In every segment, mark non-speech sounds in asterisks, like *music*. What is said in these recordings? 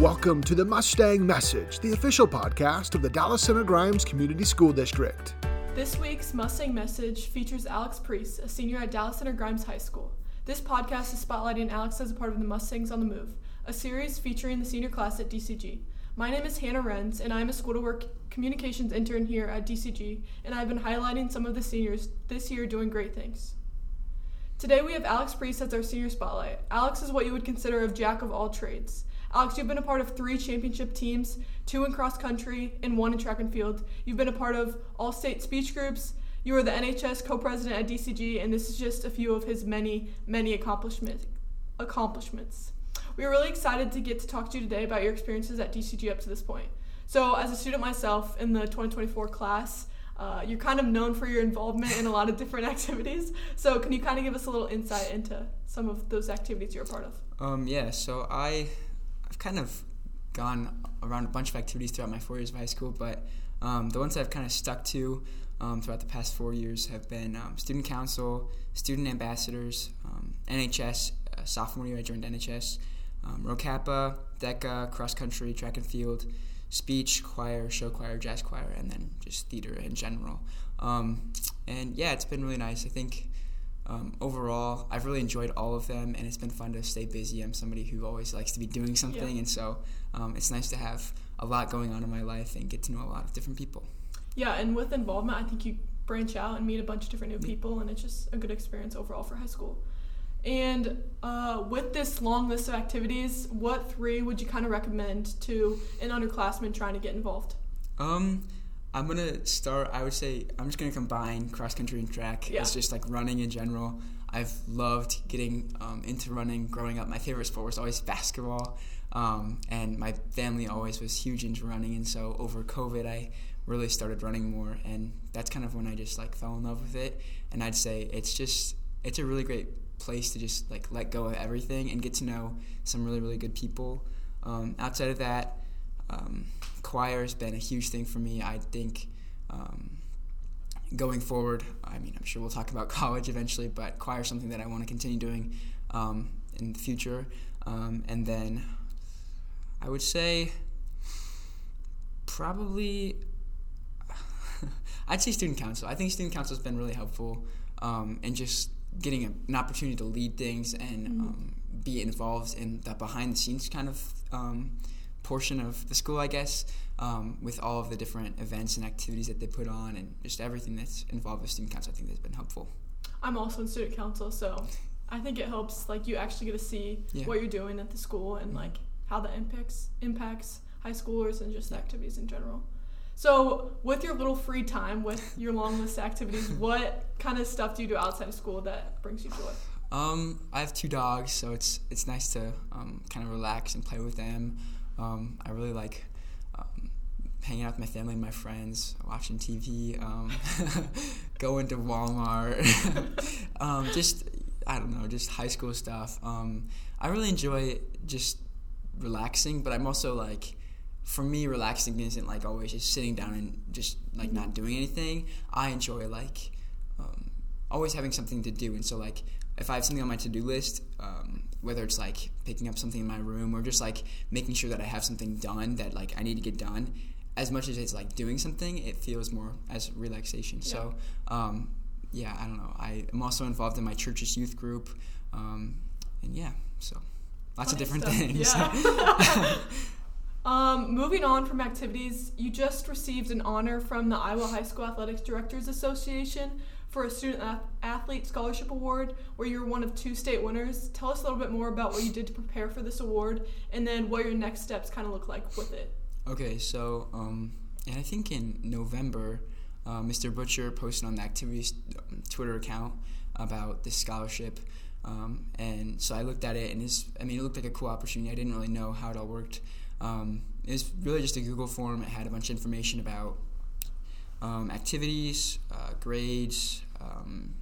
Welcome to the Mustang Message, the official podcast of the Dallas Center Grimes Community School District. This week's Mustang Message features Alex Pries, a senior at Dallas Center Grimes High School. This podcast is spotlighting Alex as a part of the Mustangs on the Move, a series featuring the senior class at DCG. My name is Hannah Renz, and I am a school to work communications intern here at DCG, and I've been highlighting some of the seniors this year doing great things. Today we have Alex Pries as our senior spotlight. Alex is what you would consider a jack of all trades. Alex, you've been a part of three championship teams, two in cross country, and one in track and field. You've been a part of all state speech groups. You are the NHS co president at DCG, and this is just a few of his many, many accomplishment, accomplishments. We are really excited to get to talk to you today about your experiences at DCG up to this point. So, as a student myself in the 2024 class, uh, you're kind of known for your involvement in a lot of different *laughs* activities. So, can you kind of give us a little insight into some of those activities you're a part of? Um, yeah, so I I've kind of gone around a bunch of activities throughout my four years of high school, but um, the ones that I've kind of stuck to um, throughout the past four years have been um, student council, student ambassadors, um, NHS. Uh, sophomore year, I joined NHS, um, Rho Kappa, DECA, cross country, track and field, speech, choir, show choir, jazz choir, and then just theater in general. Um, and yeah, it's been really nice. I think um, overall, I've really enjoyed all of them, and it's been fun to stay busy. I'm somebody who always likes to be doing something, Yeah. and so um, it's nice to have a lot going on in my life and get to know a lot of different people. Yeah, and with involvement, I think you branch out and meet a bunch of different new people, and it's just a good experience overall for high school. And uh, with this long list of activities, what three would you kind of recommend to an underclassman trying to get involved? Um, I'm gonna start. I would say I'm just gonna combine cross country and track. Yeah. It's just like running in general. I've loved getting um, into running growing up. My favorite sport was always basketball, um, and my family always was huge into running. And so over COVID, I really started running more, and that's kind of when I just like fell in love with it. And I'd say it's just it's a really great place to just like let go of everything and get to know some really really good people. Um, outside of that, um, choir has been a huge thing for me. I think um, going forward, I mean, I'm sure we'll talk about *laughs* college eventually, but choir is something that I want to continue doing um, in the future. Um, and then I would say probably, *laughs* I'd say student council. I think student council has been really helpful um, in just getting a, an opportunity to lead things and um, be involved in the behind the scenes kind of um, portion of the school, I guess, um, with all of the different events and activities that they put on and just everything that's involved with student council. I think that's been helpful. I'm also in student council, so I think it helps. Like you actually get to see Yeah. what you're doing at the school and like how that impacts impacts high schoolers and just the activities in general. So, with your little free time, with your long list of activities, *laughs* what kind of stuff do you do outside of school that brings you joy? Um, I have two dogs, so it's it's nice to um, kind of relax and play with them. Um, I really like um, hanging out with my family and my friends, watching TV, um, *laughs* going to Walmart, *laughs* um, just I don't know, just high school stuff. Um, I really enjoy just relaxing, but I'm also like, for me, relaxing isn't like always just sitting down and just like not doing anything. I enjoy like um, always having something to do, and so like if I have something on my to-do list, um, whether it's like picking up something in my room or just like making sure that I have something done that like I need to get done, as much as it's like doing something, it feels more as relaxation. So, um, yeah, I don't know. I am also involved in my church's youth group, um, and yeah, so lots of different stuff, things. Yeah. *laughs* *laughs* um, moving on from activities, you just received an honor from the Iowa High School Athletics Directors Association for a student ath- athlete scholarship award, where you were one of two state winners. Tell us a little bit more about what you did to prepare for this award, and then what your next steps kind of look like with it. Okay, so um, and I think in November, uh, Mr. Butcher posted on the activities um, Twitter account about this scholarship, um, and so I looked at it, and it's, I mean, it looked like a cool opportunity. I didn't really know how it all worked. Um, it was really just a Google form. It had a bunch of information about um, activities, uh, grades, um,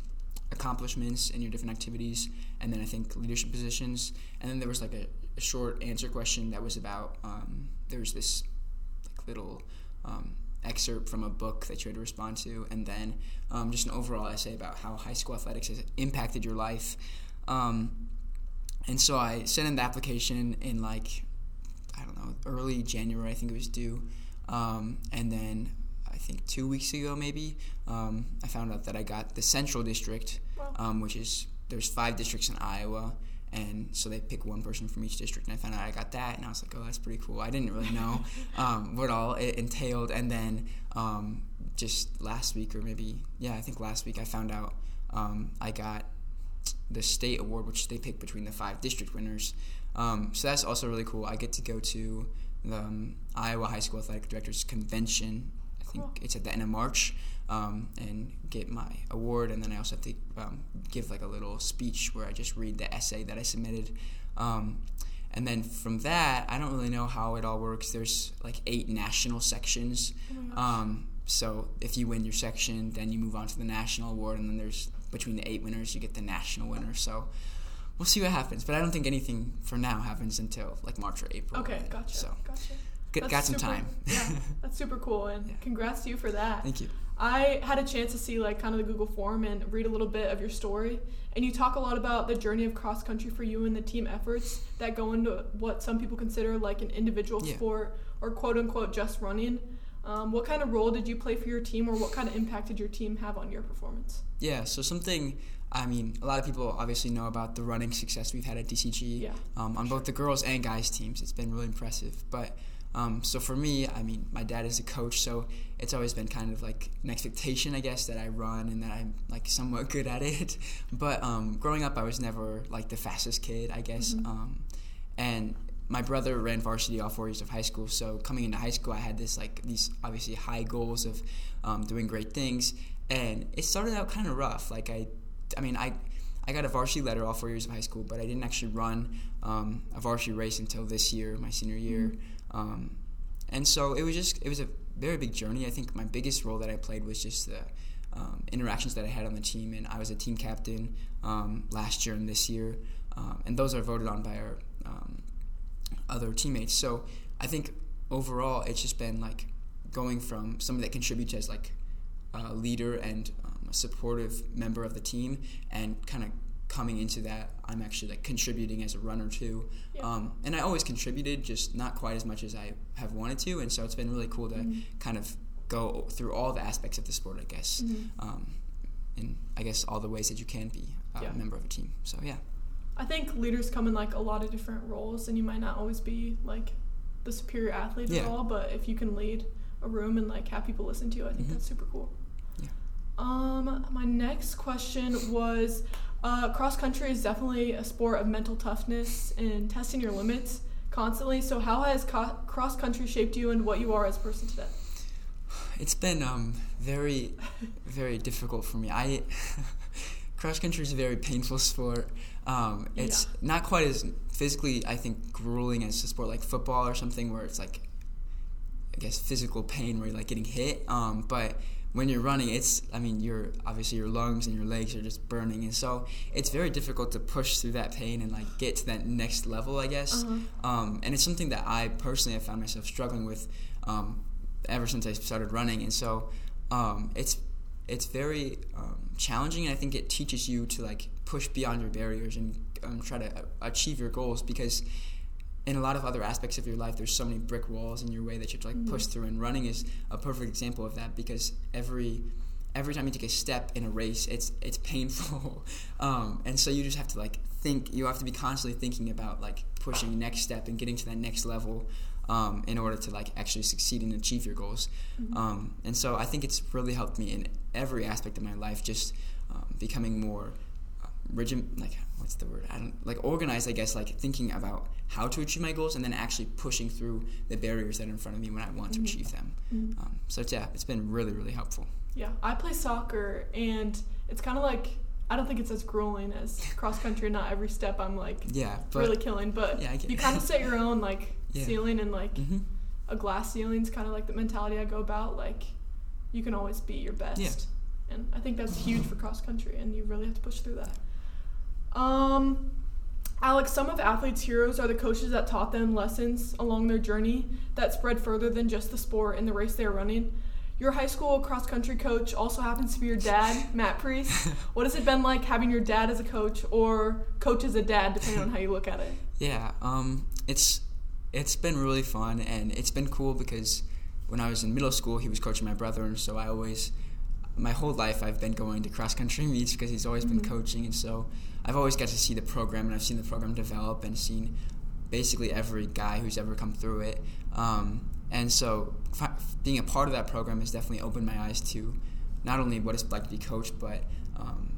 accomplishments in your different activities, and then I think leadership positions. And then there was like a, a short answer question that was about um, there was this like little um, excerpt from a book that you had to respond to, and then um, just an overall essay about how high school athletics has impacted your life. Um, and so I sent in the application in like know early January, I think it was due. Um, and then I think two weeks ago, maybe, um, I found out that I got the Central District, um, which is there's five districts in Iowa, and so they pick one person from each district. And I found out I got that, and I was like, oh, that's pretty cool. I didn't really know *laughs* um, what all it entailed, and then um, just last week, or maybe yeah, I think last week, I found out um, I got the state award, which they pick between the five district winners. Um, so that's also really cool. I get to go to the um, Iowa High School Athletic Directors Convention. I think Cool. it's at the end of March, um, and get my award. And then I also have to um, give like a little speech where I just read the essay that I submitted. Um, and then from that, I don't really know how it all works. There's like eight national sections. Oh. Um, so if you win your section, then you move on to the national award, and then there's between the eight winners, you get the national winner. So we'll see what happens. But I don't think anything for now happens until like March or April. okay, And gotcha. So Gotcha. g- got some super- time. *laughs* yeah, that's super cool, and Yeah. congrats to you for that. Thank you. I had a chance to see like kind of the Google form and read a little bit of your story, and you talk a lot about the journey of cross country for you and the team efforts that go into what some people consider like an individual Yeah. sport or quote unquote just running. Um, what kind of role did you play for your team, or what kind of impact did your team have on your performance? Yeah, so something, I mean, a lot of people obviously know about the running success we've had at DCG Yeah. um, on both the girls and guys teams. It's been really impressive. But um, so for me, I mean, my dad is a coach, so it's always been kind of like an expectation, I guess, that I run and that I'm like somewhat good at it. *laughs* But um, growing up, I was never like the fastest kid, I guess. Mhm. Um, and my brother ran varsity all four years of high school, so coming into high school, I had this like these obviously high goals of um, doing great things, and it started out kind of rough. Like I, I mean, I, I got a varsity letter all four years of high school, but I didn't actually run um, a varsity race until this year, my senior year, um, and so it was just it was a very big journey. I think my biggest role that I played was just the um, interactions that I had on the team, and I was a team captain um, last year and this year, um, and those are voted on by our um, other teammates. So I think overall, it's just been like going from somebody that contributes as like a leader and um, a supportive member of the team, and kind of coming into that, I'm actually like contributing as a runner too. Yeah. Um, and I always contributed, just not quite as much as I have wanted to. And so it's been really cool to Mhm. kind of go through all the aspects of the sport, I guess. Mhm. Um, in I guess all the ways that you can be a Yeah. member of a team. So yeah. I think leaders come in like a lot of different roles, and you might not always be like the superior athlete Yeah. at all. But if you can lead a room and like have people listen to you, I think Mhm. that's super cool. Um, my next question was, uh, cross country is definitely a sport of mental toughness and testing your limits constantly. So how has co- cross country shaped you and what you are as a person today? It's been um, very, very difficult for me. I *laughs* cross country is a very painful sport. Um, it's Yeah. not quite as physically, I think, grueling as a sport like football or something where it's like, I guess, physical pain where you're like getting hit. Um, but when you're running, it's, I mean, you're obviously your lungs and your legs are just burning, and so it's very difficult to push through that pain and like get to that next level, I guess. Uh-huh. Um, and it's something that I personally have found myself struggling with um, ever since I started running, and so um, it's it's very um, challenging, and I think it teaches you to like push beyond your barriers and um, try to achieve your goals because in a lot of other aspects of your life, there's so many brick walls in your way that you have to like push Mhm. through, and running is a perfect example of that because every every time you take a step in a race, it's it's painful, *laughs* um, and so you just have to like think. You have to be constantly thinking about like pushing next step and getting to that next level um, in order to like actually succeed and achieve your goals. Mhm. Um, and so I think it's really helped me in every aspect of my life, just um, becoming more uh, rigid, like what's the word? I don't like organized. I guess like thinking about how to achieve my goals and then actually pushing through the barriers that are in front of me when I want to Mhm. achieve them. Mhm. Um, so it's, yeah, it's been really really helpful. Yeah, I play soccer, and it's kind of like I don't think it's as grueling as *laughs* cross country. And not every step I'm like Yeah, but really killing, but Yeah, I get you kind of set your own like *laughs* Yeah. ceiling, and like Mhm. a glass ceiling's kind of like the mentality I go about. Like you can always be your best, Yeah. and I think that's huge for cross country, and you really have to push through that. Um, Alex, some of athletes' heroes are the coaches that taught them lessons along their journey that spread further than just the sport and the race they are running. Your high school cross country coach also happens to be your dad, *laughs* Matt Pries. What has it been like having your dad as a coach or coach as a dad, depending on how you look at it? Yeah, um, it's it's been really fun, and it's been cool because when I was in middle school, he was coaching my brother, and so I always, my whole life, I've been going to cross country meets because he's always Mhm. been coaching, and so I've always got to see the program, and I've seen the program develop, and seen basically every guy who's ever come through it. Um, and so fi- being a part of that program has definitely opened my eyes to not only what it's like to be coached, but um,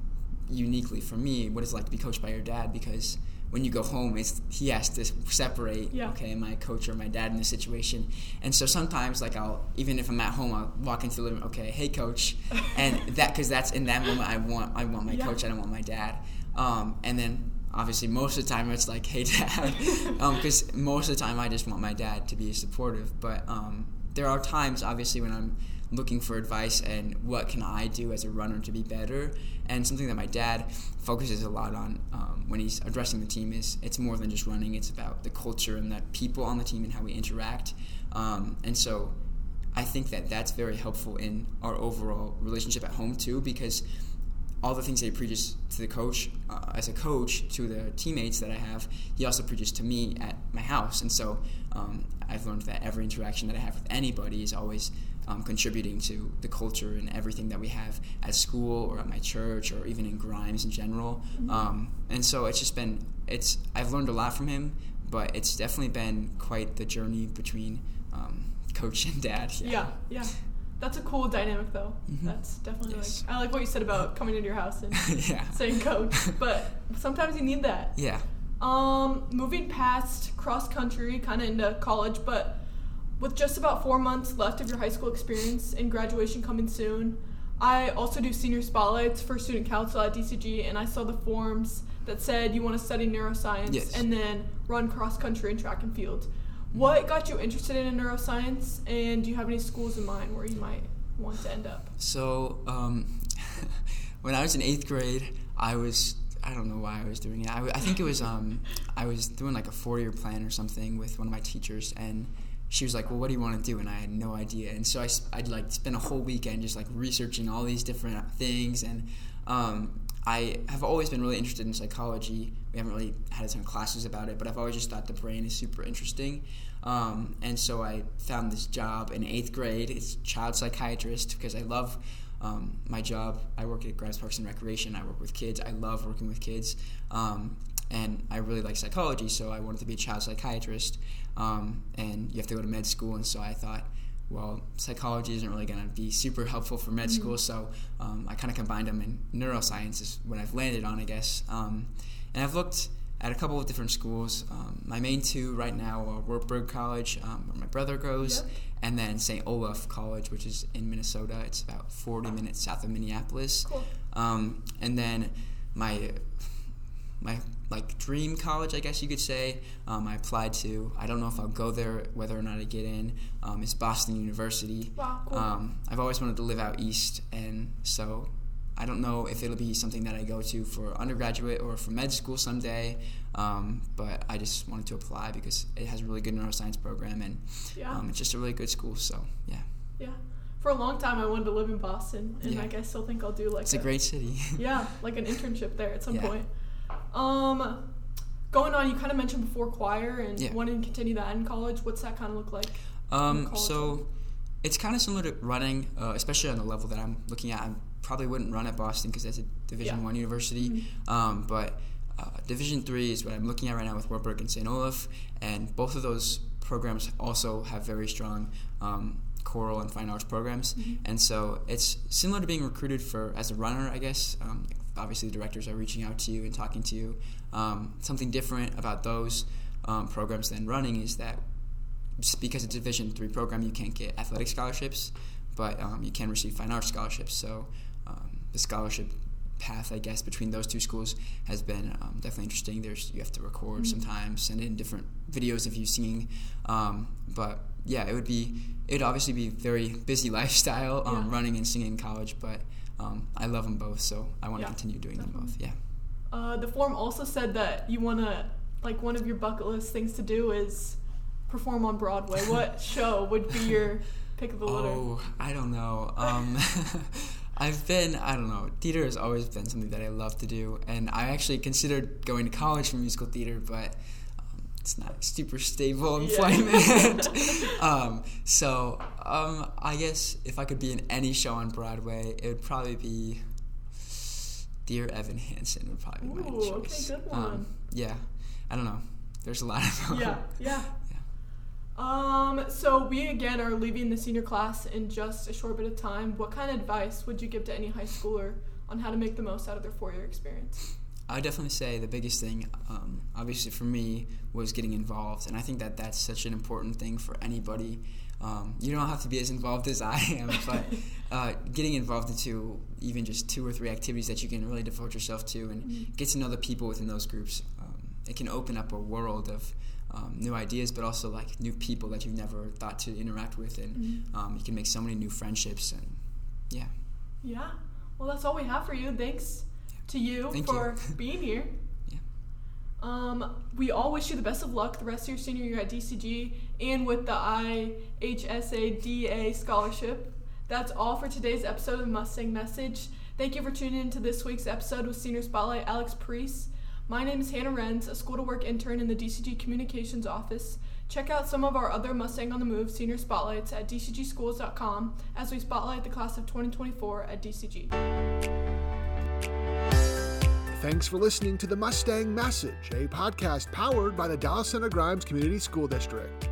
uniquely for me, what it's like to be coached by your dad because when you go home, it's he has to separate. Yeah. Okay, my coach or my dad in this situation, and so sometimes like I'll even if I'm at home, I'll walk into the living room. Okay, hey coach, *laughs* and that because that's in that moment I want I want my Yeah. coach, I don't want my dad, um, and then. Obviously, most of the time it's like, *laughs* "Hey, dad," because most of the time I just want my dad to be supportive. But um, there are times, obviously, when I'm looking for advice and what can I do as a runner to be better. And something that my dad focuses a lot on um, when he's addressing the team is it's more than just running. It's about the culture and the people on the team and how we interact. Um, and so I think that that's very helpful in our overall relationship at home too, because all the things that he preaches to the coach, uh, as a coach, to the teammates that I have, he also preaches to me at my house. And so um, I've learned that every interaction that I have with anybody is always um, contributing to the culture and everything that we have at school or at my church or even in Grimes in general. Um, and so it's just been, it's I've learned a lot from him, but it's definitely been quite the journey between um, coach and dad. *laughs* Yeah, yeah. That's a cool dynamic, though. Mhm. That's definitely Yes. like I like what you said about coming into your house and *laughs* yeah. saying coach, but sometimes you need that. Yeah. Um, moving past cross country, kind of into college, but with just about four months left of your high school experience and graduation coming soon, I also do senior spotlights for student council at DCG, and I saw the forms that said you want to study neuroscience Yes. and then run cross country and track and field. What got you interested in neuroscience, and do you have any schools in mind where you might want to end up? So, um, *laughs* when I was in eighth grade, I was I don't know why I was doing it. I think it was um, I was doing like a four year plan or something with one of my teachers, and she was like, "Well, what do you want to do?" And I had no idea. And so I'd like spend a whole weekend just like researching all these different things, and um, I have always been really interested in psychology. We haven't really had a ton of classes about it, but I've always just thought the brain is super interesting. Um, and so I found this job in eighth grade. It's child psychiatrist because I love um, my job. I work at Grimes Parks and Recreation. I work with kids. I love working with kids. Um, and I really like psychology, so I wanted to be a child psychiatrist. Um, and you have to go to med school, and so I thought, well, psychology isn't really going to be super helpful for med school, so um, I kind of combined them, and neuroscience is what I've landed on, I guess. Um, and I've looked at a couple of different schools. Um, my main two right now are Wartburg College, um, where my brother goes, Yep. and then St. Olaf College, which is in Minnesota. It's about 40 minutes south of Minneapolis. Cool. Um, and then my my like dream college, I guess you could say. Um, I applied to. I don't know if I'll go there, whether or not I get in. Um, it's Boston University. Wow, cool. Um, I've always wanted to live out east, and so I don't know if it'll be something that I go to for undergraduate or for med school someday. Um, but I just wanted to apply because it has a really good neuroscience program, and yeah. um, it's just a really good school. So yeah, Yeah. For a long time, I wanted to live in Boston, and Yeah. like I still think I'll do like it's a great city. yeah, *laughs* like an internship there at some Yeah. point. Um, going on, you kind of mentioned before choir and Yeah. wanting to continue that in college. What's that kind of look like? Um, so it's kind of similar to running, uh, especially on the level that I'm looking at. I probably wouldn't run at Boston because that's a Division Yeah. One university. Mhm. Um, but uh, Division Three is what I'm looking at right now with Wartburg and St. Olaf, and both of those programs also have very strong um, choral and fine arts programs. Mhm. And so it's similar to being recruited for as a runner, I guess. Um, obviously, the directors are reaching out to you and talking to you. Um, something different about those um, programs than running is that because it's a Division three program, you can't get athletic scholarships, but um, you can receive fine arts scholarships. So um, the scholarship path, I guess, between those two schools has been um, definitely interesting. There's you have to record Mhm. sometimes, send in different videos of you singing, um, but yeah, it would be it would obviously be very busy *laughs* lifestyle um, Yeah. running and singing in college, but um, I love them both, so I want to Yeah, continue doing them both. Yeah. Uh, the form also said that you want to, like, one of your bucket list things to do is perform on Broadway. What *laughs* show would be your pick of the litter? Oh, I don't know. Um, *laughs* I've been, I don't know, theater has always been something that I love to do, and I actually considered going to college for musical theater, but um, it's not super stable Yeah. employment. *laughs* um, so um, I guess if I could be in any show on Broadway, it would probably be Dear Evan Hansen would probably be my Ooh, okay, choice. good one. Um, yeah, I don't know. There's a lot of them. *laughs* yeah, yeah. Um, so we again are leaving the senior class in just a short bit of time. What kind of advice would you give to any high schooler on how to make the most out of their four-year experience? I definitely say the biggest thing, um, obviously for me, was getting involved, and I think that that's such an important thing for anybody. Um, you don't have to be as involved as I am, *laughs* but uh, getting involved into even just two or three activities that you can really devote yourself to and get to know the people within those groups, um, it can open up a world of um, new ideas, but also like new people that you've never thought to interact with, and um, you can make so many new friendships, and yeah. Yeah. Well, that's all we have for you. Thanks to you Thank for you. being here. *laughs* Yeah. Um, we all wish you the best of luck the rest of your senior year at DCG and with the IHSADA scholarship. That's all for today's episode of Mustang Message. Thank you for tuning in to this week's episode with Senior Spotlight Alex Pries. My name is Hannah Renz, a school to work intern in the DCG Communications Office. Check out some of our other Mustang on the Move senior spotlights at dcgschools.com as we spotlight the class of 2024 at DCG. Thanks for listening to the Mustang Message, a podcast powered by the Dallas Center Grimes Community School District.